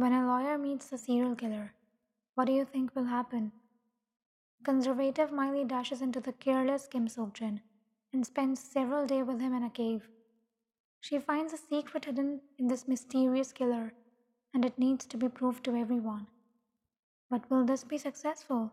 When a lawyer meets a serial killer, what do you think will happen? Conservative Miley dashes into the careless Kim Sokjin and spends several days with him in a cave. She finds a secret hidden in this mysterious killer, and it needs to be proved to everyone. But will this be successful?